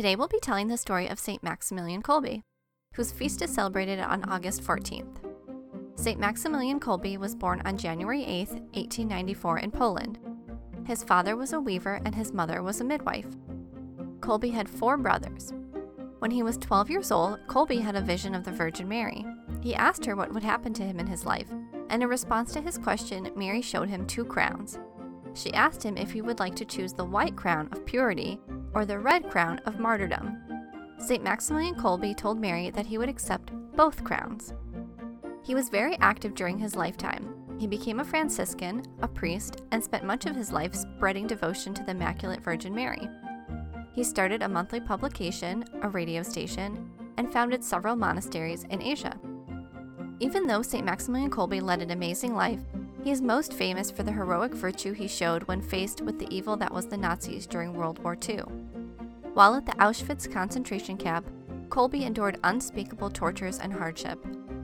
Today we'll be telling the story of St. Maximilian Kolbe, whose feast is celebrated on August 14th. St. Maximilian Kolbe was born on January 8, 1894, in Poland. His father was a weaver and his mother was a midwife. Kolbe had four brothers. When he was 12 years old, Kolbe had a vision of the Virgin Mary. He asked her what would happen to him in his life, and in response to his question, Mary showed him two crowns. She asked him if he would like to choose the white crown of purity or the red crown of martyrdom. St. Maximilian Kolbe told Mary that he would accept both crowns. He was very active during his lifetime. He became a Franciscan, a priest, and spent much of his life spreading devotion to the Immaculate Virgin Mary. He started a monthly publication, a radio station, and founded several monasteries in Asia. Even though St. Maximilian Kolbe led an amazing life, he is most famous for the heroic virtue he showed when faced with the evil that was the Nazis during World War II. While at the Auschwitz concentration camp, Kolbe endured unspeakable tortures and hardship,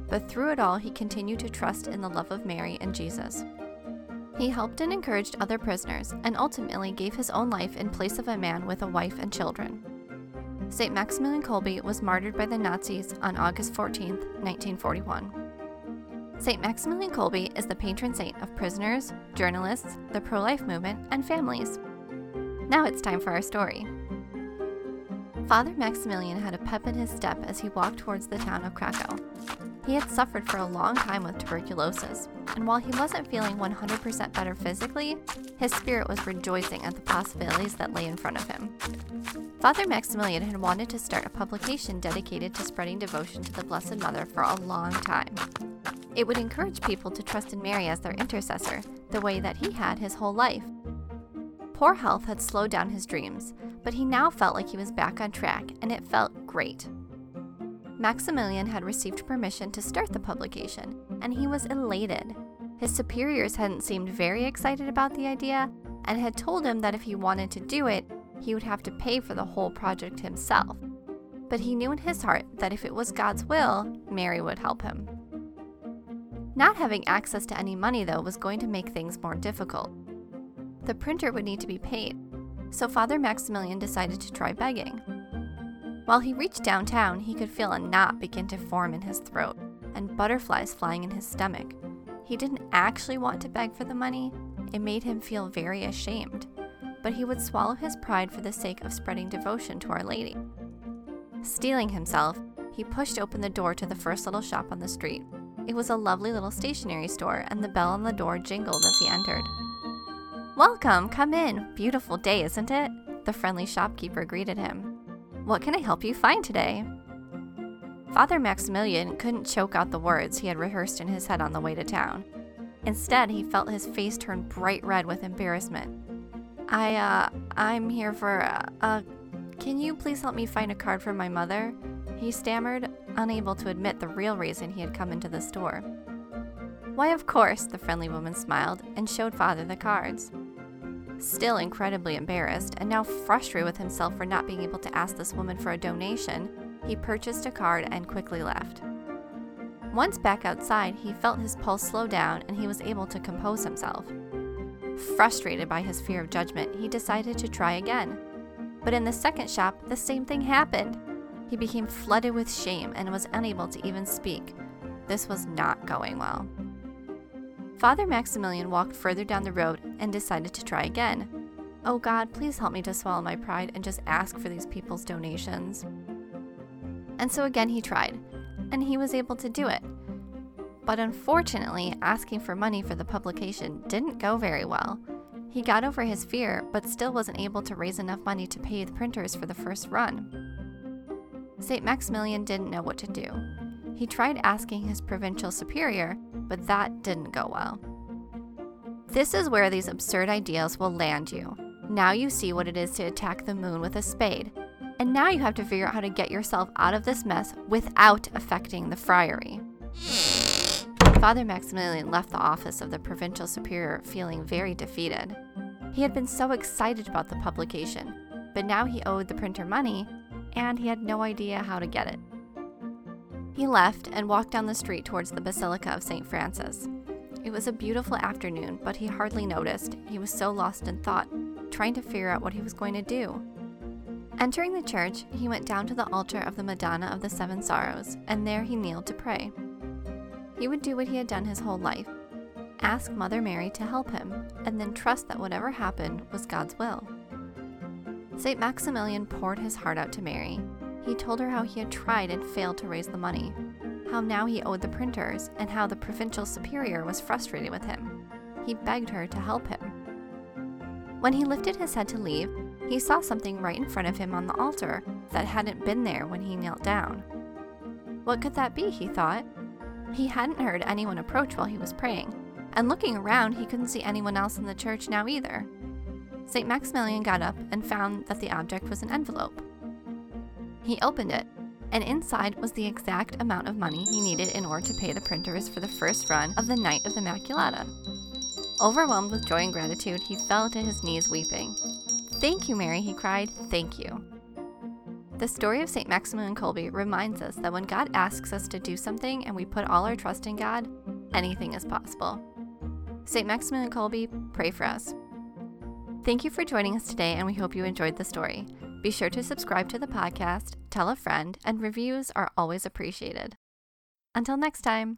but through it all, he continued to trust in the love of Mary and Jesus. He helped and encouraged other prisoners and ultimately gave his own life in place of a man with a wife and children. St. Maximilian Kolbe was martyred by the Nazis on August 14, 1941. St. Maximilian Kolbe is the patron saint of prisoners, journalists, the pro life movement, and families. Now it's time for our story. Father Maximilian had a pep in his step as he walked towards the town of Krakow. He had suffered for a long time with tuberculosis, and while he wasn't feeling 100% better physically, his spirit was rejoicing at the possibilities that lay in front of him. Father Maximilian had wanted to start a publication dedicated to spreading devotion to the Blessed Mother for a long time. It would encourage people to trust in Mary as their intercessor, the way that he had his whole life. Poor health had slowed down his dreams, but he now felt like he was back on track, and it felt great. Maximilian had received permission to start the publication, and he was elated. His superiors hadn't seemed very excited about the idea and had told him that if he wanted to do it, he would have to pay for the whole project himself. But he knew in his heart that if it was God's will, Mary would help him. Not having access to any money, though, was going to make things more difficult. The printer would need to be paid, so Father Maximilian decided to try begging. While he reached downtown, he could feel a knot begin to form in his throat and butterflies flying in his stomach. He didn't actually want to beg for the money, it made him feel very ashamed, but he would swallow his pride for the sake of spreading devotion to Our Lady. Steeling himself, he pushed open the door to the first little shop on the street it was a lovely little stationery store, and the bell on the door jingled as he entered. Welcome, come in. Beautiful day, isn't it? The friendly shopkeeper greeted him. What can I help you find today? Father Maximilian couldn't choke out the words he had rehearsed in his head on the way to town. Instead, he felt his face turn bright red with embarrassment. I, uh, I'm here for, uh, uh, can you please help me find a card for my mother? He stammered, unable to admit the real reason he had come into the store. Why, of course, the friendly woman smiled and showed father the cards. Still incredibly embarrassed, and now frustrated with himself for not being able to ask this woman for a donation, he purchased a card and quickly left. Once back outside, he felt his pulse slow down and he was able to compose himself. Frustrated by his fear of judgment, he decided to try again. But in the second shop, the same thing happened. He became flooded with shame and was unable to even speak. This was not going well. Father Maximilian walked further down the road and decided to try again. Oh God, please help me to swallow my pride and just ask for these people's donations. And so again he tried, and he was able to do it. But unfortunately, asking for money for the publication didn't go very well. He got over his fear, but still wasn't able to raise enough money to pay the printers for the first run. St. Maximilian didn't know what to do. He tried asking his provincial superior, but that didn't go well. This is where these absurd ideas will land you. Now you see what it is to attack the moon with a spade. And now you have to figure out how to get yourself out of this mess without affecting the friary. Father Maximilian left the office of the provincial superior feeling very defeated. He had been so excited about the publication, but now he owed the printer money and he had no idea how to get it. He left and walked down the street towards the Basilica of St. Francis. It was a beautiful afternoon, but he hardly noticed. He was so lost in thought, trying to figure out what he was going to do. Entering the church, he went down to the altar of the Madonna of the Seven Sorrows, and there he kneeled to pray. He would do what he had done his whole life ask Mother Mary to help him, and then trust that whatever happened was God's will. St. Maximilian poured his heart out to Mary. He told her how he had tried and failed to raise the money, how now he owed the printers, and how the provincial superior was frustrated with him. He begged her to help him. When he lifted his head to leave, he saw something right in front of him on the altar that hadn't been there when he knelt down. What could that be, he thought? He hadn't heard anyone approach while he was praying, and looking around, he couldn't see anyone else in the church now either. St. Maximilian got up and found that the object was an envelope. He opened it, and inside was the exact amount of money he needed in order to pay the printers for the first run of the Knight of the Immaculata. Overwhelmed with joy and gratitude, he fell to his knees weeping. Thank you, Mary, he cried. Thank you. The story of St. Maximilian Kolbe reminds us that when God asks us to do something and we put all our trust in God, anything is possible. St. Maximilian Kolbe, pray for us. Thank you for joining us today, and we hope you enjoyed the story. Be sure to subscribe to the podcast, tell a friend, and reviews are always appreciated. Until next time.